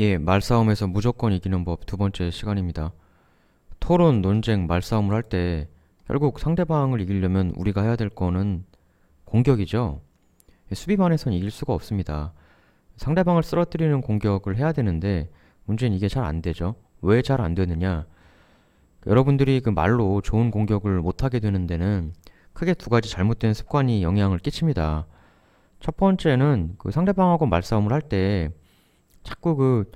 예, 말싸움에서 무조건 이기는 법 두 번째 시간입니다. 토론, 논쟁, 말싸움을 할 때 결국 상대방을 이기려면 우리가 해야 될 거는 공격이죠. 예, 수비만해선 이길 수가 없습니다. 상대방을 쓰러뜨리는 공격을 해야 되는데 문제는 이게 잘 안 되죠. 왜 잘 안 되느냐? 여러분들이 그 말로 좋은 공격을 못하게 되는 데는 크게 두 가지 잘못된 습관이 영향을 끼칩니다. 첫 번째는 그 상대방하고 말싸움을 할때 자꾸 그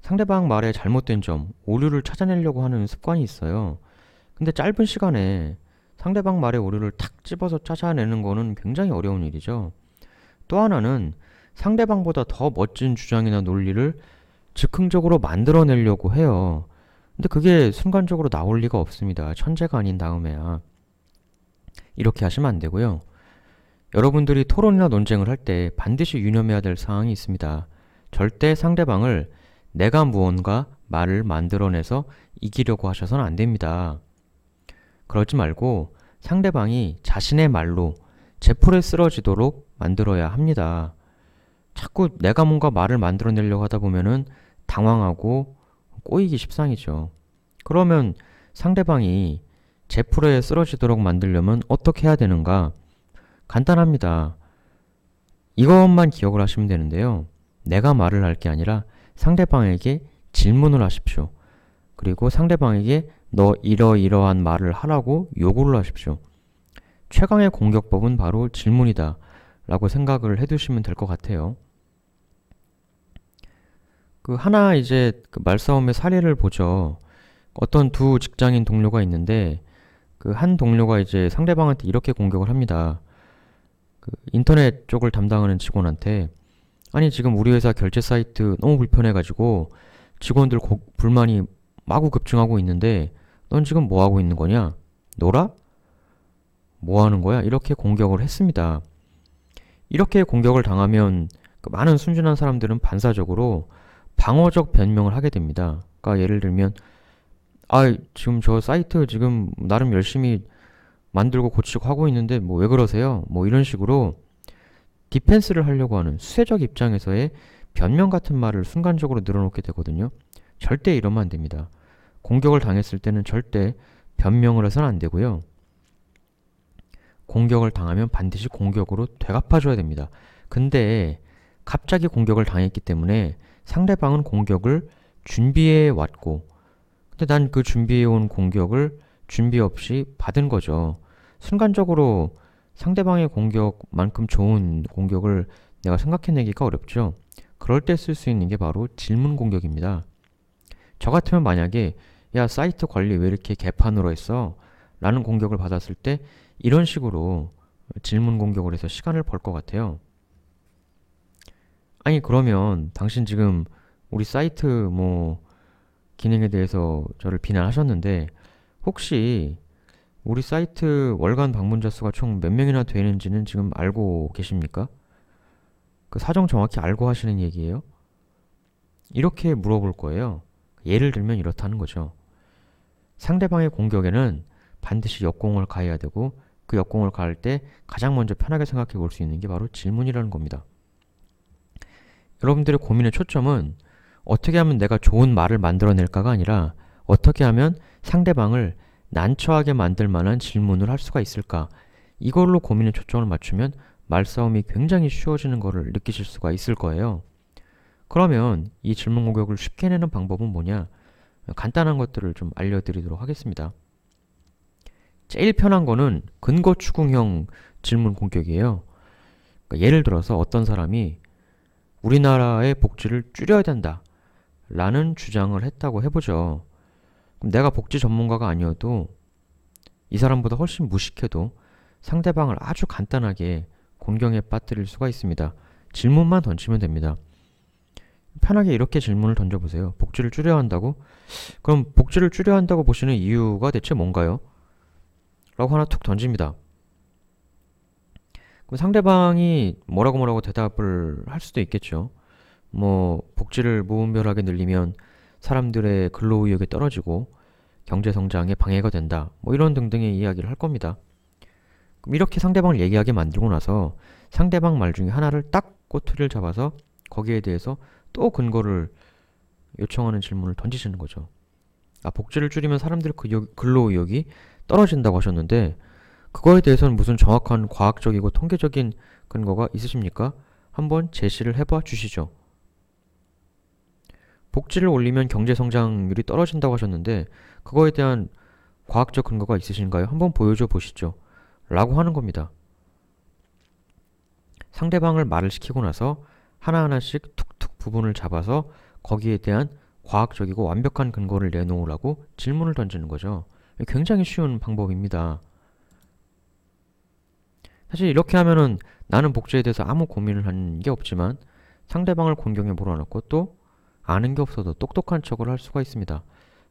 상대방 말에 잘못된 점, 오류를 찾아내려고 하는 습관이 있어요. 근데 짧은 시간에 상대방 말의 오류를 탁 집어서 찾아내는 거는 굉장히 어려운 일이죠. 또 하나는 상대방보다 더 멋진 주장이나 논리를 즉흥적으로 만들어내려고 해요. 근데 그게 순간적으로 나올 리가 없습니다. 천재가 아닌 다음에야. 이렇게 하시면 안 되고요. 여러분들이 토론이나 논쟁을 할 때 반드시 유념해야 될 사항이 있습니다. 절대 상대방을 내가 무언가 말을 만들어내서 이기려고 하셔서는 안 됩니다. 그러지 말고 상대방이 자신의 말로 제풀에 쓰러지도록 만들어야 합니다. 자꾸 내가 뭔가 말을 만들어내려고 하다 보면은 당황하고 꼬이기 십상이죠. 그러면 상대방이 제풀에 쓰러지도록 만들려면 어떻게 해야 되는가? 간단합니다. 이것만 기억을 하시면 되는데요. 내가 말을 할 게 아니라 상대방에게 질문을 하십시오. 그리고 상대방에게 너 이러이러한 말을 하라고 요구를 하십시오. 최강의 공격법은 바로 질문이다. 라고 생각을 해두시면 될 것 같아요. 그 하나 이제 그 말싸움의 사례를 보죠. 어떤 두 직장인 동료가 있는데 그 한 동료가 이제 상대방한테 이렇게 공격을 합니다. 그 인터넷 쪽을 담당하는 직원한테 아니 지금 우리 회사 결제 사이트 너무 불편해가지고 직원들 고, 불만이 마구 급증하고 있는데 넌 지금 뭐 하고 있는 거냐? 놀아? 뭐 하는 거야? 이렇게 공격을 했습니다. 이렇게 공격을 당하면 그 많은 순진한 사람들은 반사적으로 방어적 변명을 하게 됩니다. 그러니까 예를 들면 아 지금 저 사이트 지금 나름 열심히 만들고 고치고 하고 있는데 뭐 왜 그러세요? 뭐 이런 식으로 디펜스를 하려고 하는 수세적 입장에서의 변명 같은 말을 순간적으로 늘어놓게 되거든요. 절대 이러면 안 됩니다. 공격을 당했을 때는 절대 변명을 해서는 안 되고요. 공격을 당하면 반드시 공격으로 되갚아줘야 됩니다. 근데 갑자기 공격을 당했기 때문에 상대방은 공격을 준비해 왔고, 근데 난 그 준비해 온 공격을 준비 없이 받은 거죠. 순간적으로 상대방의 공격만큼 좋은 공격을 내가 생각해내기가 어렵죠. 그럴 때 쓸 수 있는 게 바로 질문 공격입니다. 저 같으면 만약에 야 사이트 관리 왜 이렇게 개판으로 했어? 라는 공격을 받았을 때 이런 식으로 질문 공격을 해서 시간을 벌 것 같아요. 아니 그러면 당신 지금 우리 사이트 뭐 기능에 대해서 저를 비난하셨는데 혹시 우리 사이트 월간 방문자 수가 총 몇 명이나 되는지는 지금 알고 계십니까? 그 사정 정확히 알고 하시는 얘기예요? 이렇게 물어볼 거예요. 예를 들면 이렇다는 거죠. 상대방의 공격에는 반드시 역공을 가해야 되고 그 역공을 가할 때 가장 먼저 편하게 생각해 볼 수 있는 게 바로 질문이라는 겁니다. 여러분들의 고민의 초점은 어떻게 하면 내가 좋은 말을 만들어낼까가 아니라 어떻게 하면 상대방을 난처하게 만들 만한 질문을 할 수가 있을까? 이걸로 고민의 초점을 맞추면 말싸움이 굉장히 쉬워지는 것을 느끼실 수가 있을 거예요. 그러면 이 질문 공격을 쉽게 내는 방법은 뭐냐? 간단한 것들을 좀 알려드리도록 하겠습니다. 제일 편한 거는 근거 추궁형 질문 공격이에요. 그러니까 예를 들어서 어떤 사람이 우리나라의 복지를 줄여야 된다. 라는 주장을 했다고 해보죠. 그럼 내가 복지 전문가가 아니어도 이 사람보다 훨씬 무식해도 상대방을 아주 간단하게 공경에 빠뜨릴 수가 있습니다. 질문만 던지면 됩니다. 편하게 이렇게 질문을 던져보세요. 복지를 줄여야 한다고? 그럼 복지를 줄여야 한다고 보시는 이유가 대체 뭔가요? 라고 하나 툭 던집니다. 그럼 상대방이 뭐라고 뭐라고 대답을 할 수도 있겠죠. 뭐, 복지를 무분별하게 늘리면 사람들의 근로의욕이 떨어지고 경제 성장에 방해가 된다. 뭐 이런 등등의 이야기를 할 겁니다. 그럼 이렇게 상대방을 얘기하게 만들고 나서 상대방 말 중에 하나를 딱 꼬투리를 잡아서 거기에 대해서 또 근거를 요청하는 질문을 던지시는 거죠. 아, 복지를 줄이면 사람들의 그 여- 근로 의욕이 떨어진다고 하셨는데 그거에 대해서는 무슨 정확한 과학적이고 통계적인 근거가 있으십니까? 한번 제시를 해봐 주시죠. 복지를 올리면 경제 성장률이 떨어진다고 하셨는데 그거에 대한 과학적 근거가 있으신가요? 한번 보여줘 보시죠. 라고 하는 겁니다. 상대방을 말을 시키고 나서 하나하나씩 툭툭 부분을 잡아서 거기에 대한 과학적이고 완벽한 근거를 내놓으라고 질문을 던지는 거죠. 굉장히 쉬운 방법입니다. 사실 이렇게 하면은 나는 복제에 대해서 아무 고민을 한 게 없지만 상대방을 공경에 몰아넣고 또 아는 게 없어도 똑똑한 척을 할 수가 있습니다.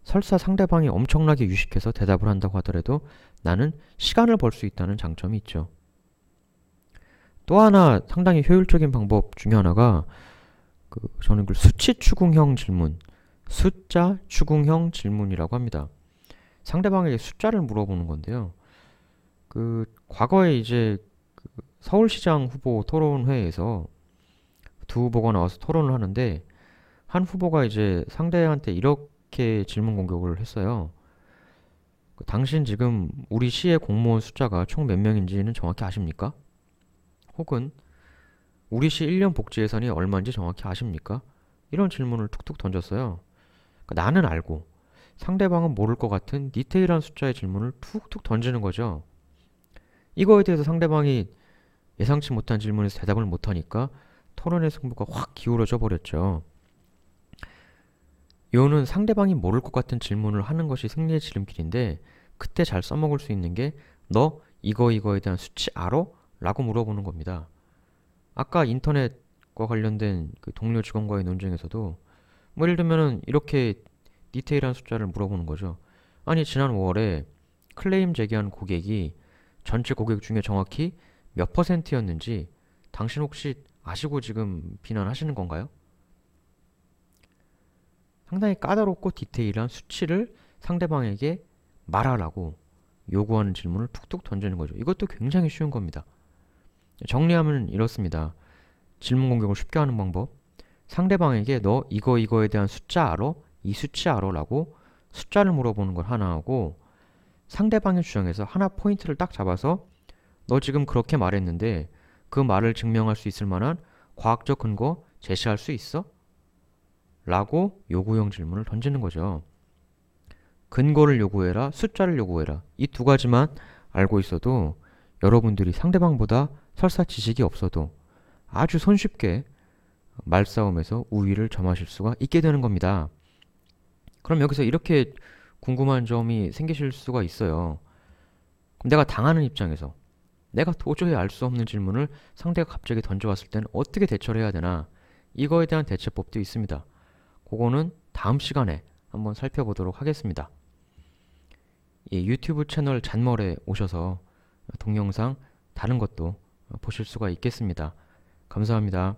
설사 상대방이 엄청나게 유식해서 대답을 한다고 하더라도 나는 시간을 벌 수 있다는 장점이 있죠. 또 하나 상당히 효율적인 방법 중에 하나가 그 저는 그 수치 추궁형 질문, 숫자 추궁형 질문이라고 합니다. 상대방에게 숫자를 물어보는 건데요. 그 과거에 이제 그 서울시장 후보 토론회에서 두 후보가 나와서 토론을 하는데 한 후보가 이제 상대한테 이렇게 질문 공격을 했어요. 그 당신 지금 우리 시의 공무원 숫자가 총 몇 명인지는 정확히 아십니까? 혹은 우리 시 1년 복지 예산이 얼마인지 정확히 아십니까? 이런 질문을 툭툭 던졌어요. 그러니까 나는 알고 상대방은 모를 것 같은 디테일한 숫자의 질문을 툭툭 던지는 거죠. 이거에 대해서 상대방이 예상치 못한 질문에서 대답을 못하니까 토론의 승부가 확 기울어져 버렸죠. 요는 상대방이 모를 것 같은 질문을 하는 것이 승리의 지름길인데 그때 잘 써먹을 수 있는 게 너 이거 이거에 대한 수치 알아? 라고 물어보는 겁니다. 아까 인터넷과 관련된 그 동료 직원과의 논쟁에서도 뭐 예를 들면은 이렇게 디테일한 숫자를 물어보는 거죠. 아니 지난 5월에 클레임 제기한 고객이 전체 고객 중에 정확히 몇 퍼센트였는지 당신 혹시 아시고 지금 비난하시는 건가요? 상당히 까다롭고 디테일한 수치를 상대방에게 말하라고 요구하는 질문을 툭툭 던지는 거죠. 이것도 굉장히 쉬운 겁니다. 정리하면 이렇습니다. 질문 공격을 쉽게 하는 방법. 상대방에게 너 이거 이거에 대한 숫자 알아? 이 수치 알아? 라고 숫자를 물어보는 걸 하나 하고 상대방의 주장에서 하나 포인트를 딱 잡아서 너 지금 그렇게 말했는데 그 말을 증명할 수 있을 만한 과학적 근거 제시할 수 있어? 라고 요구형 질문을 던지는 거죠. 근거를 요구해라, 숫자를 요구해라. 이 두 가지만 알고 있어도 여러분들이 상대방보다 설사 지식이 없어도 아주 손쉽게 말싸움에서 우위를 점하실 수가 있게 되는 겁니다. 그럼 여기서 이렇게 궁금한 점이 생기실 수가 있어요. 그럼 내가 당하는 입장에서 내가 도저히 알 수 없는 질문을 상대가 갑자기 던져왔을 때는 어떻게 대처를 해야 되나 이거에 대한 대처법도 있습니다. 그거는 다음 시간에 한번 살펴보도록 하겠습니다. 이 유튜브 채널 잔머에 오셔서 동영상 다른 것도 보실 수가 있겠습니다. 감사합니다.